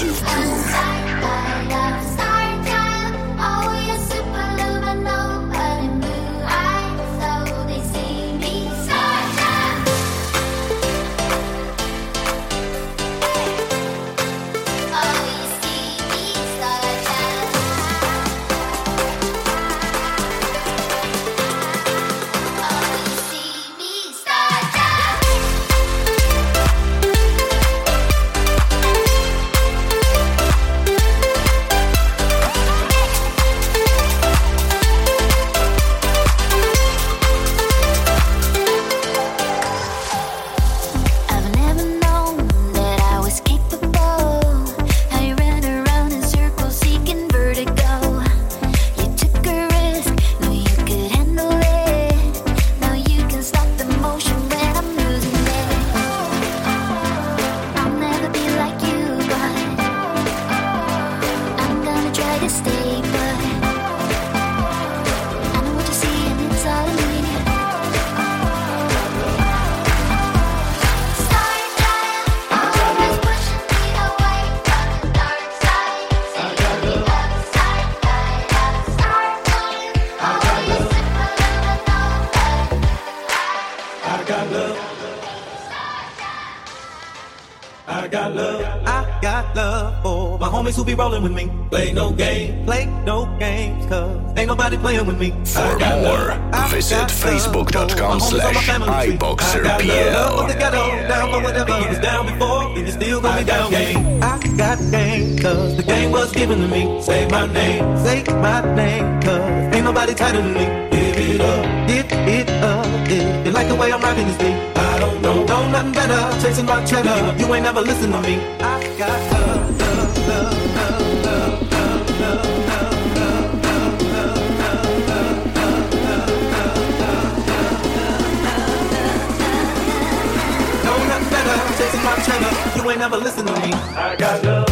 of June. be rolling with me. Play no game. Play no games, cause ain't nobody playing with me. For more, love. visit facebook.com slash iBoxerPL. I got game, cause the game was given to me. Say my name, say my name, cause ain't nobody tighter than me. Give it up, give it up, if you like the way I'm rapping this beat. I don't know, know nothing better, chasing my cheddar. You ain't never listen to me. I got ain't never listen to me. I got love.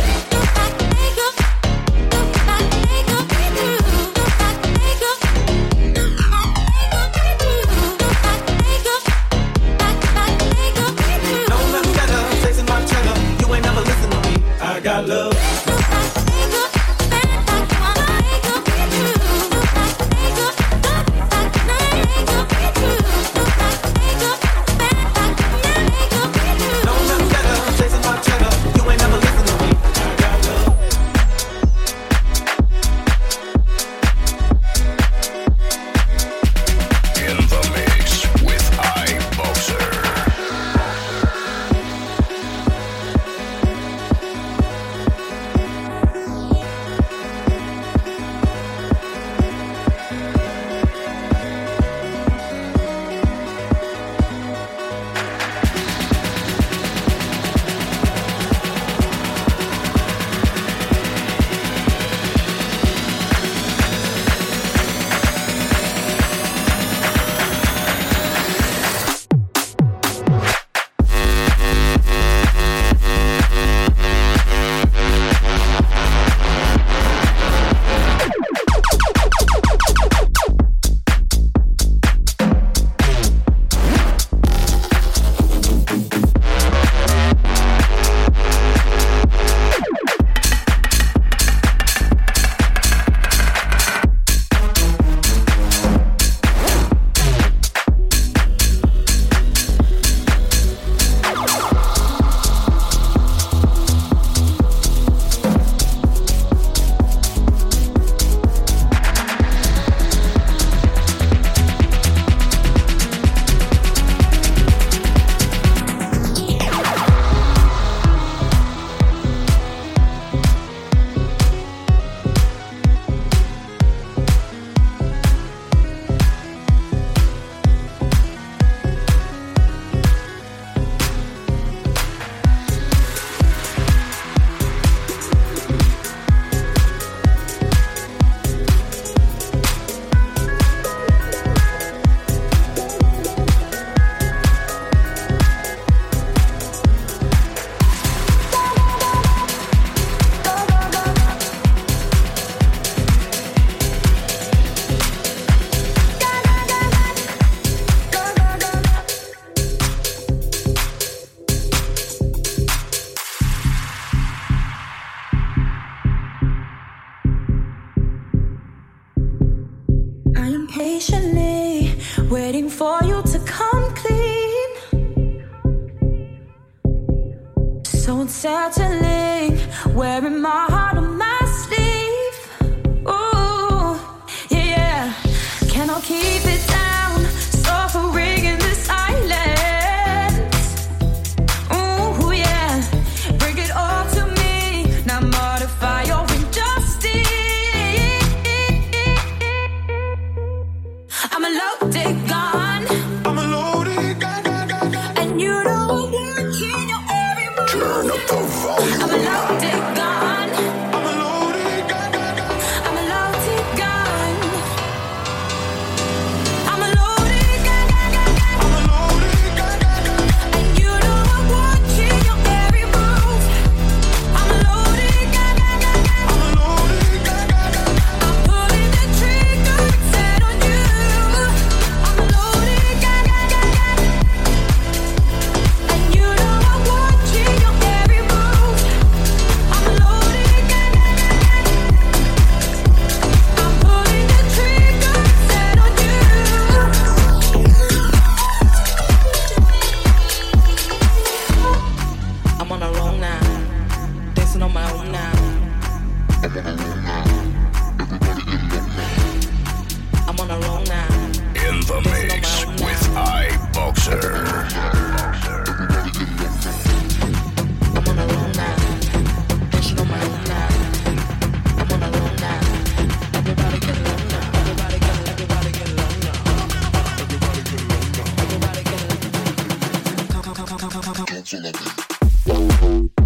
Along.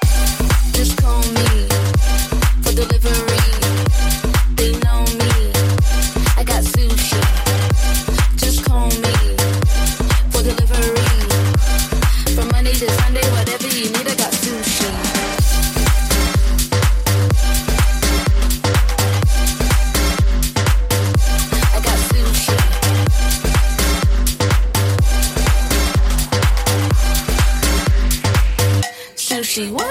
Just call me for delivery. They know me. I got sushi. Just call me for delivery. From Monday to Sunday, whatever you need, I got sushi. I got sushi. Sushi, what?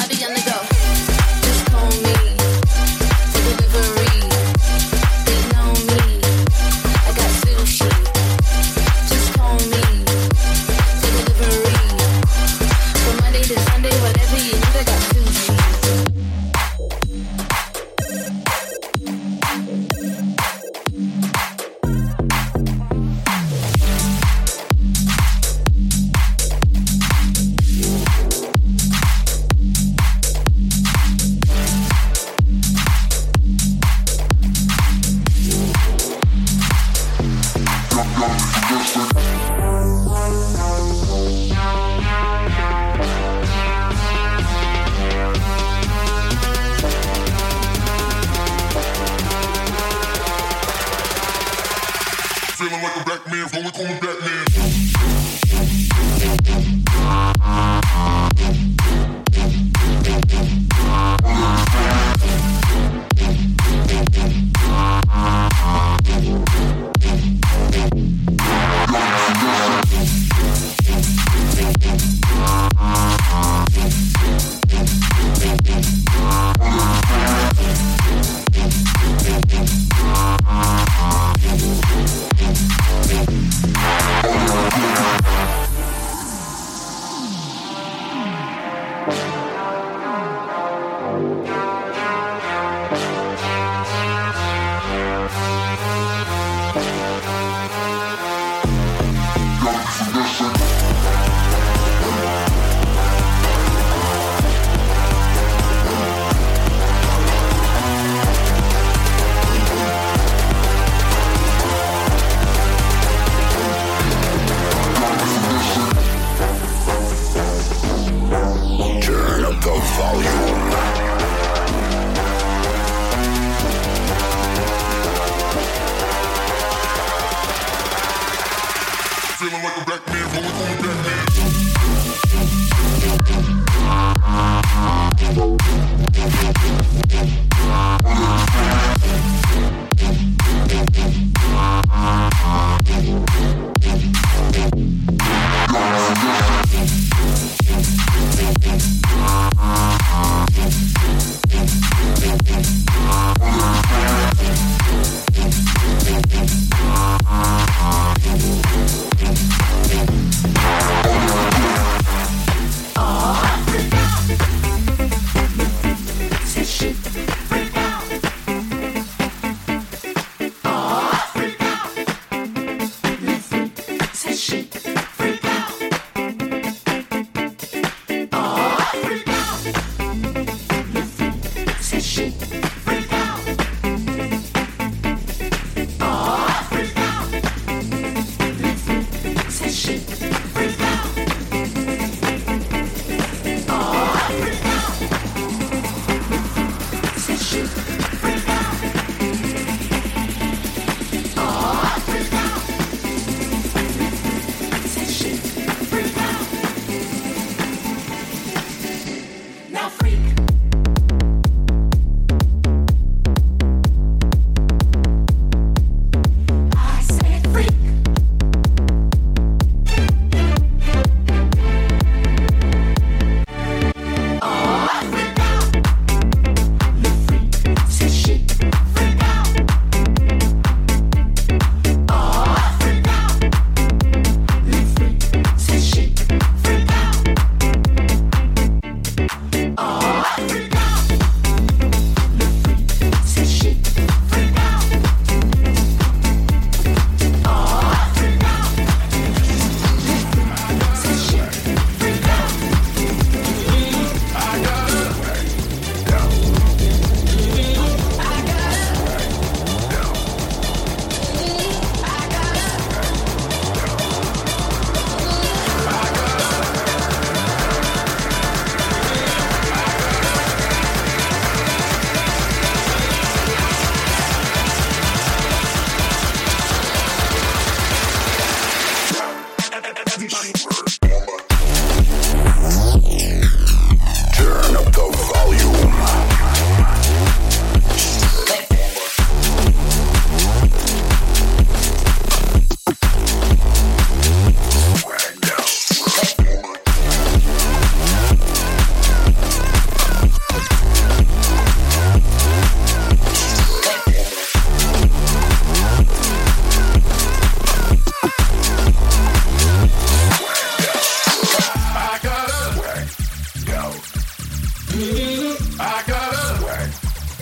Mm-hmm. I got a swag.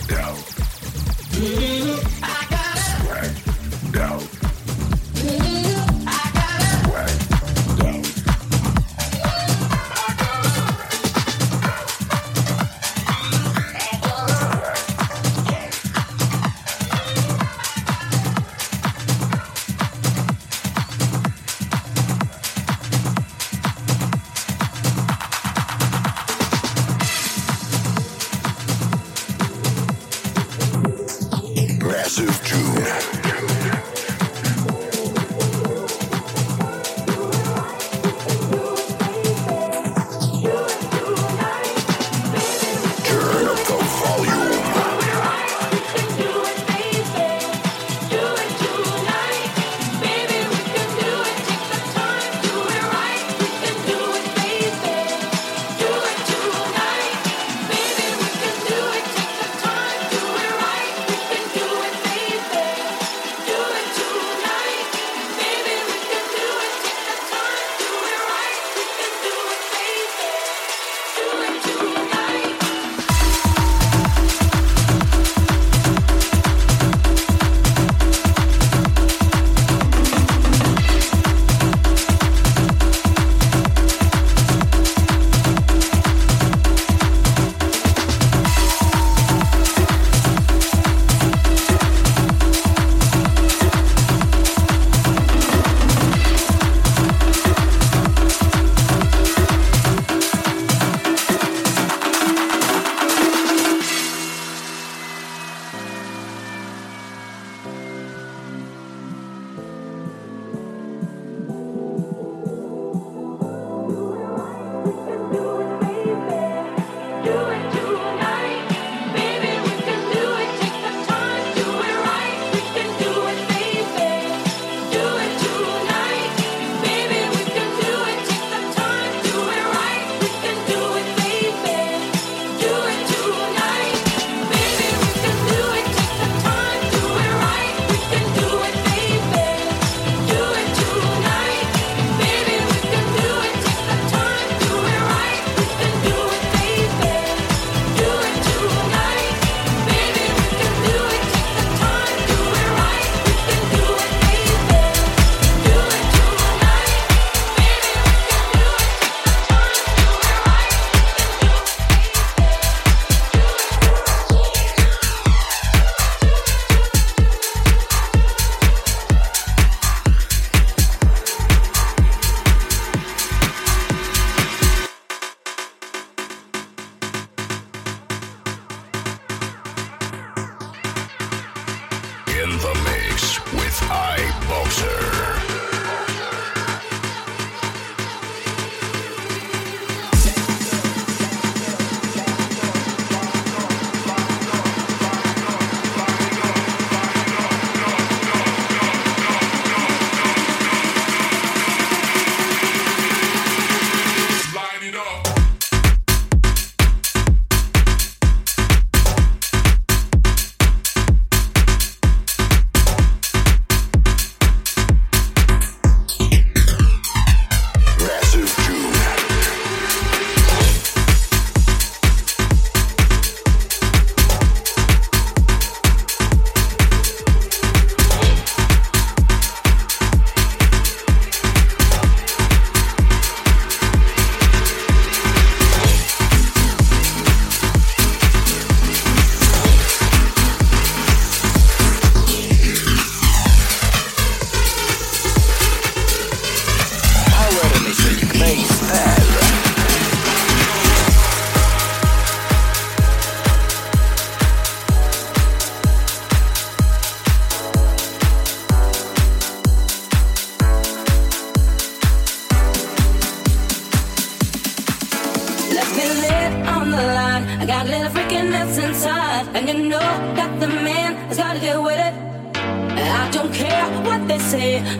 No. Mm-hmm.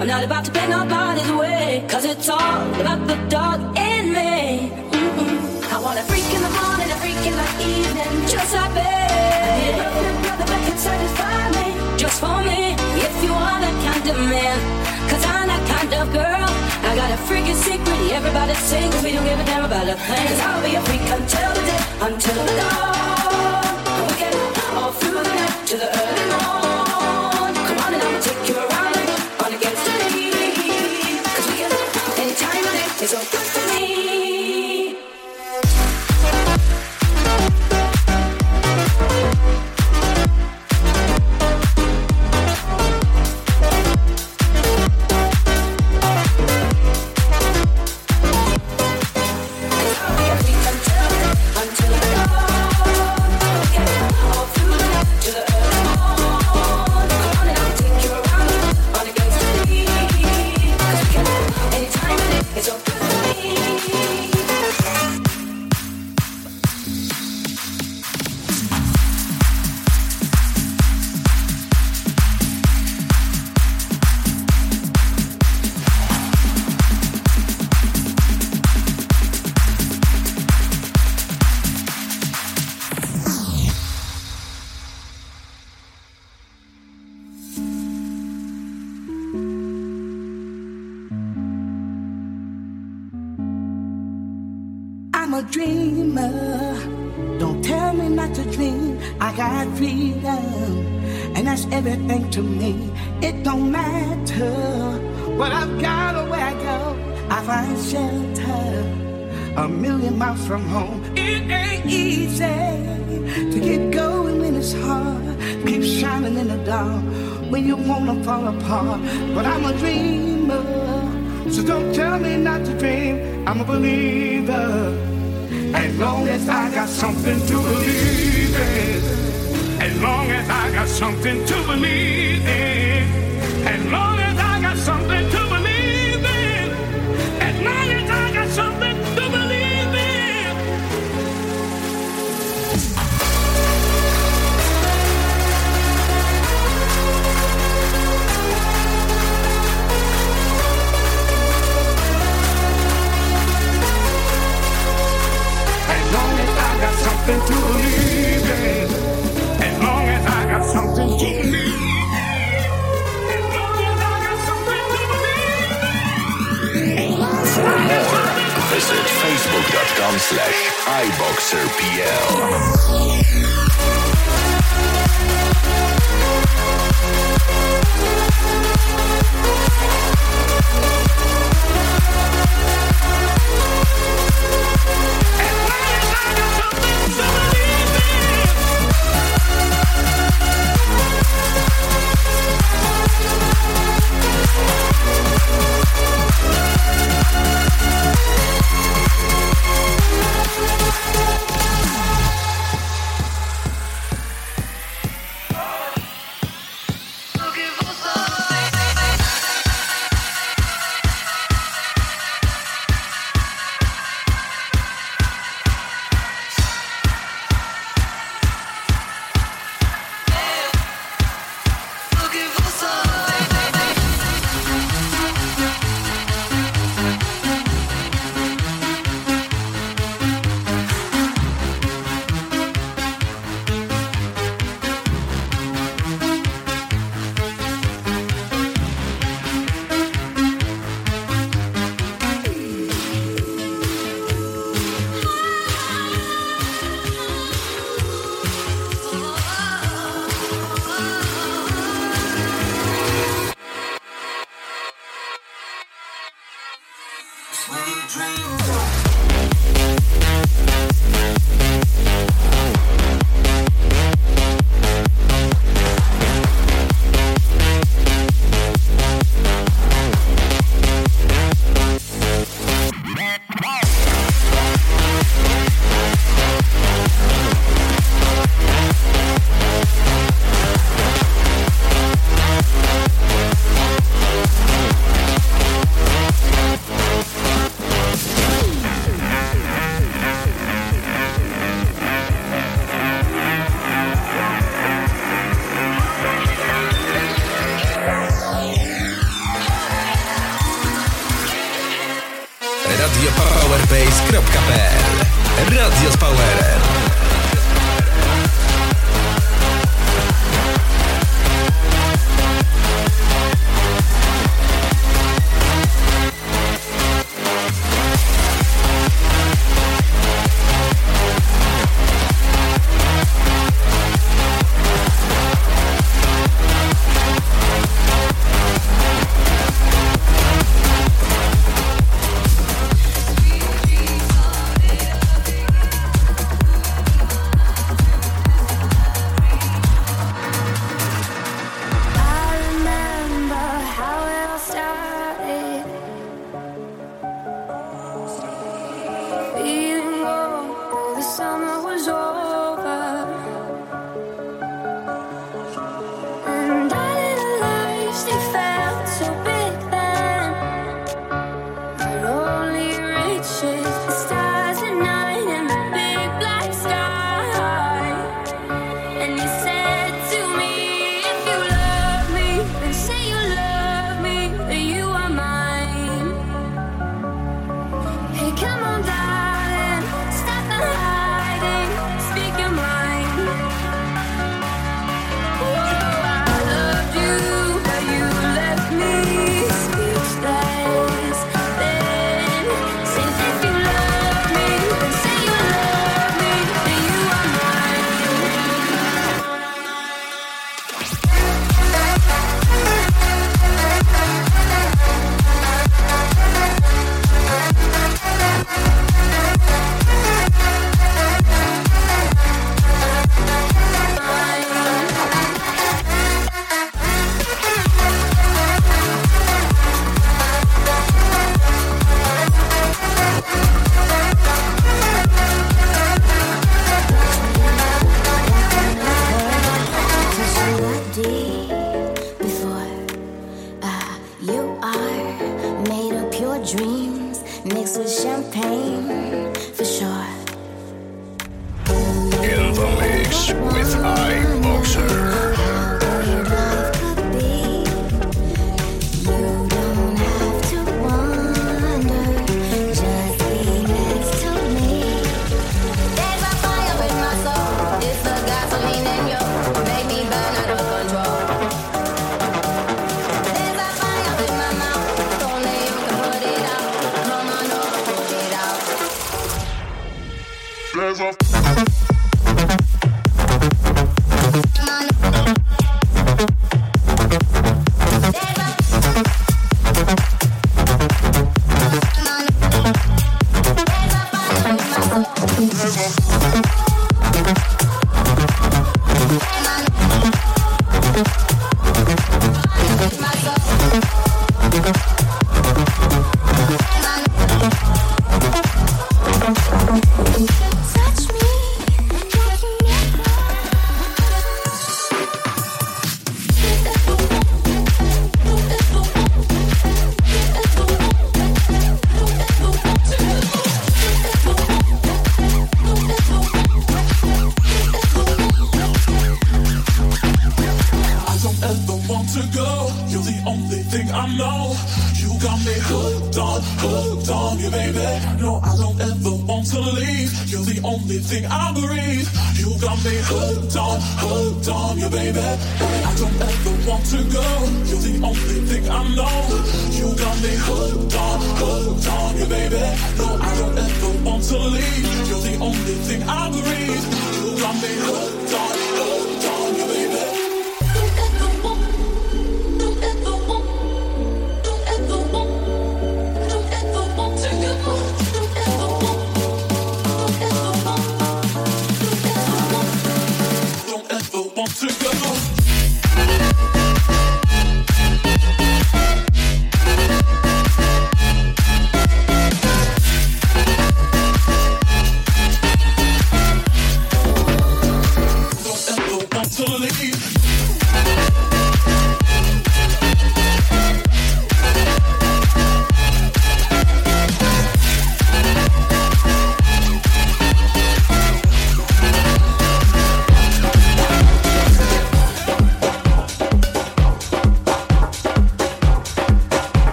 I'm not about to bend nobody's way, cause it's all about the dog in me. Mm-hmm. I want a freak in the morning, a freak in the evening, just like me. I need a brother that can satisfy me, just for me. If you are that kind of man, cause I'm that kind of girl. I got a freaking secret, everybody sings, we don't give a damn about a thing. Cause I'll be a freak until the day, until the dawn. We get all through the night to the early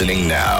listening now.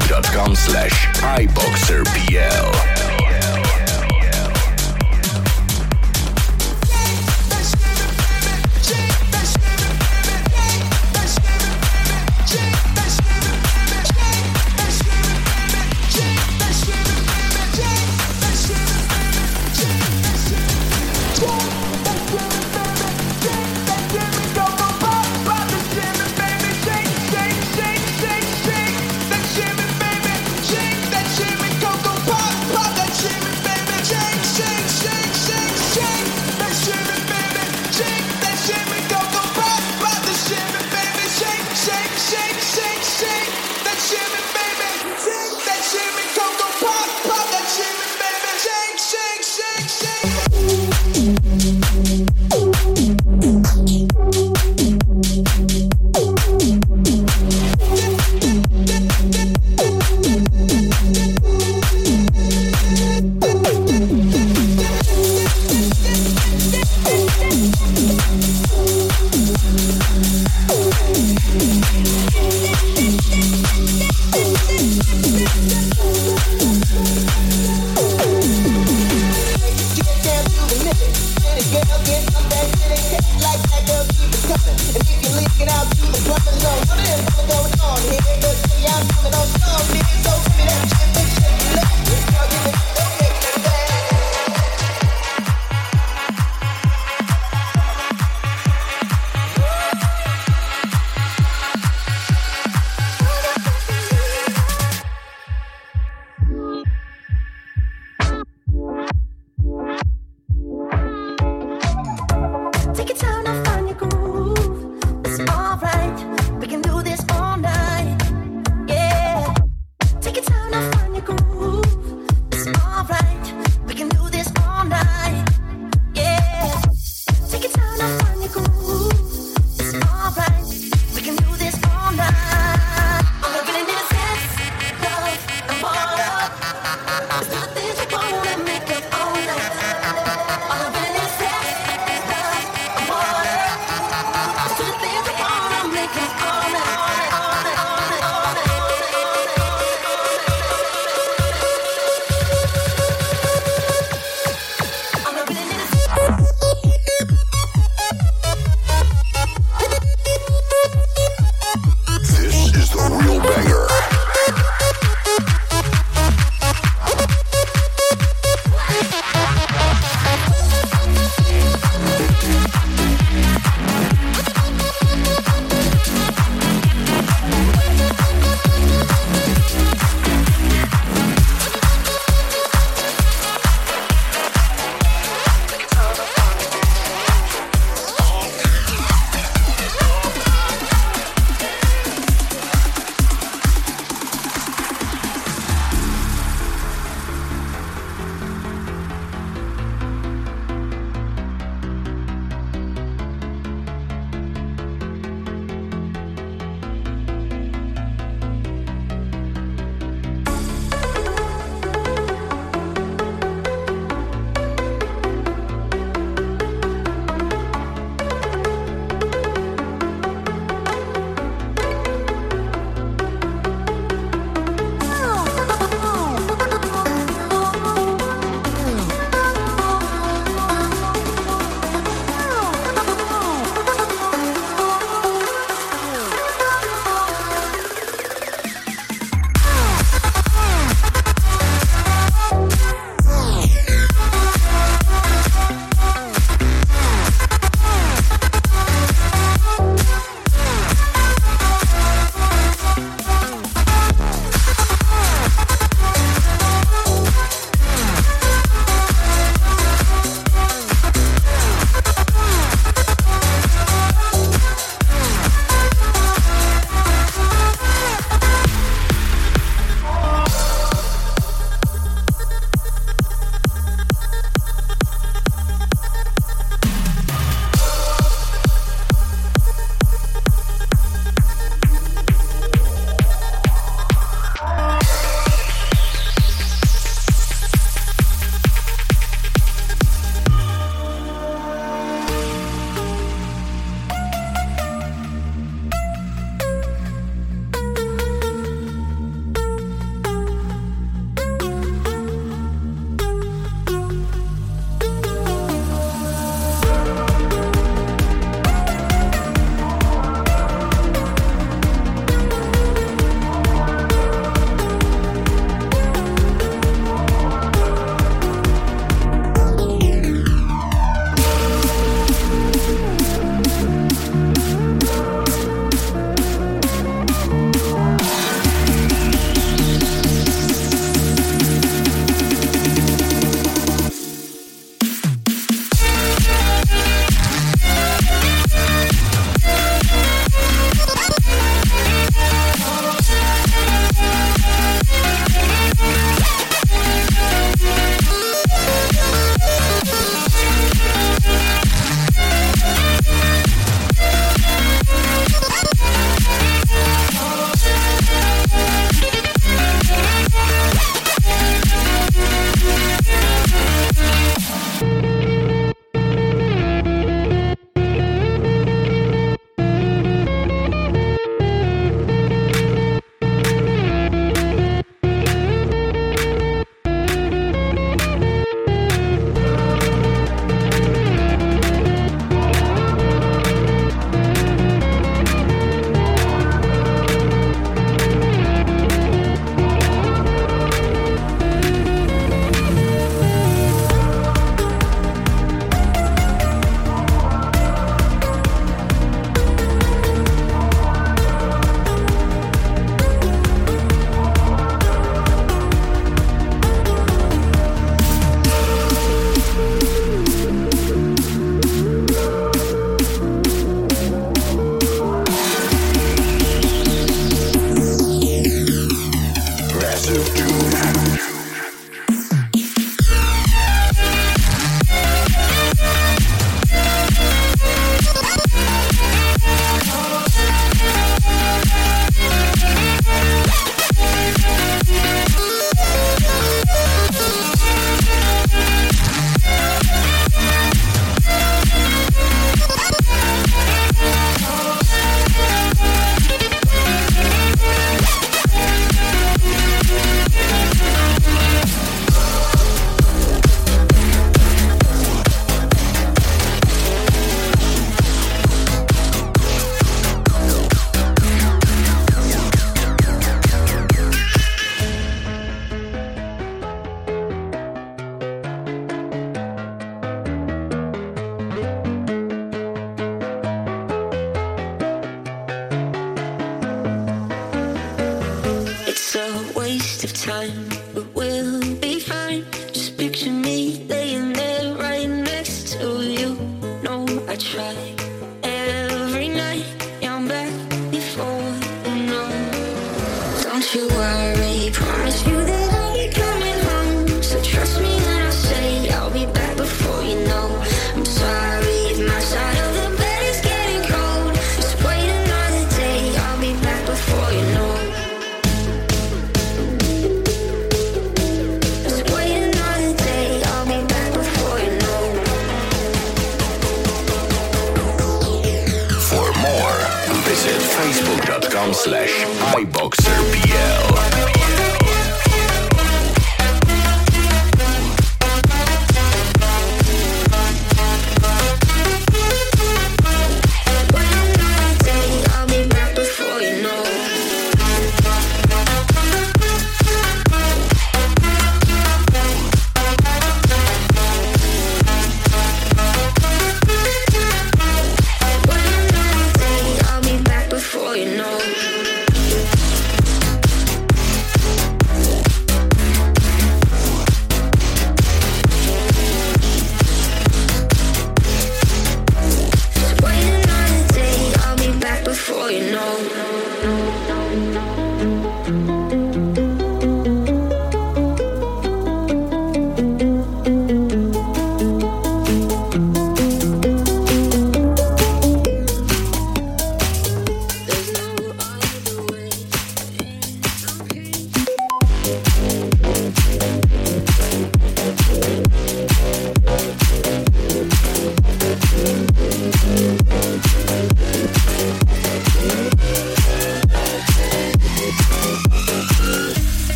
Pop, pop.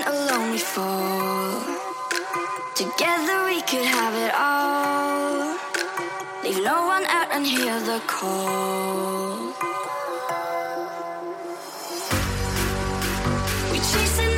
alone we fall. Together we could have it all. Leave no one out and hear the call. We chasing.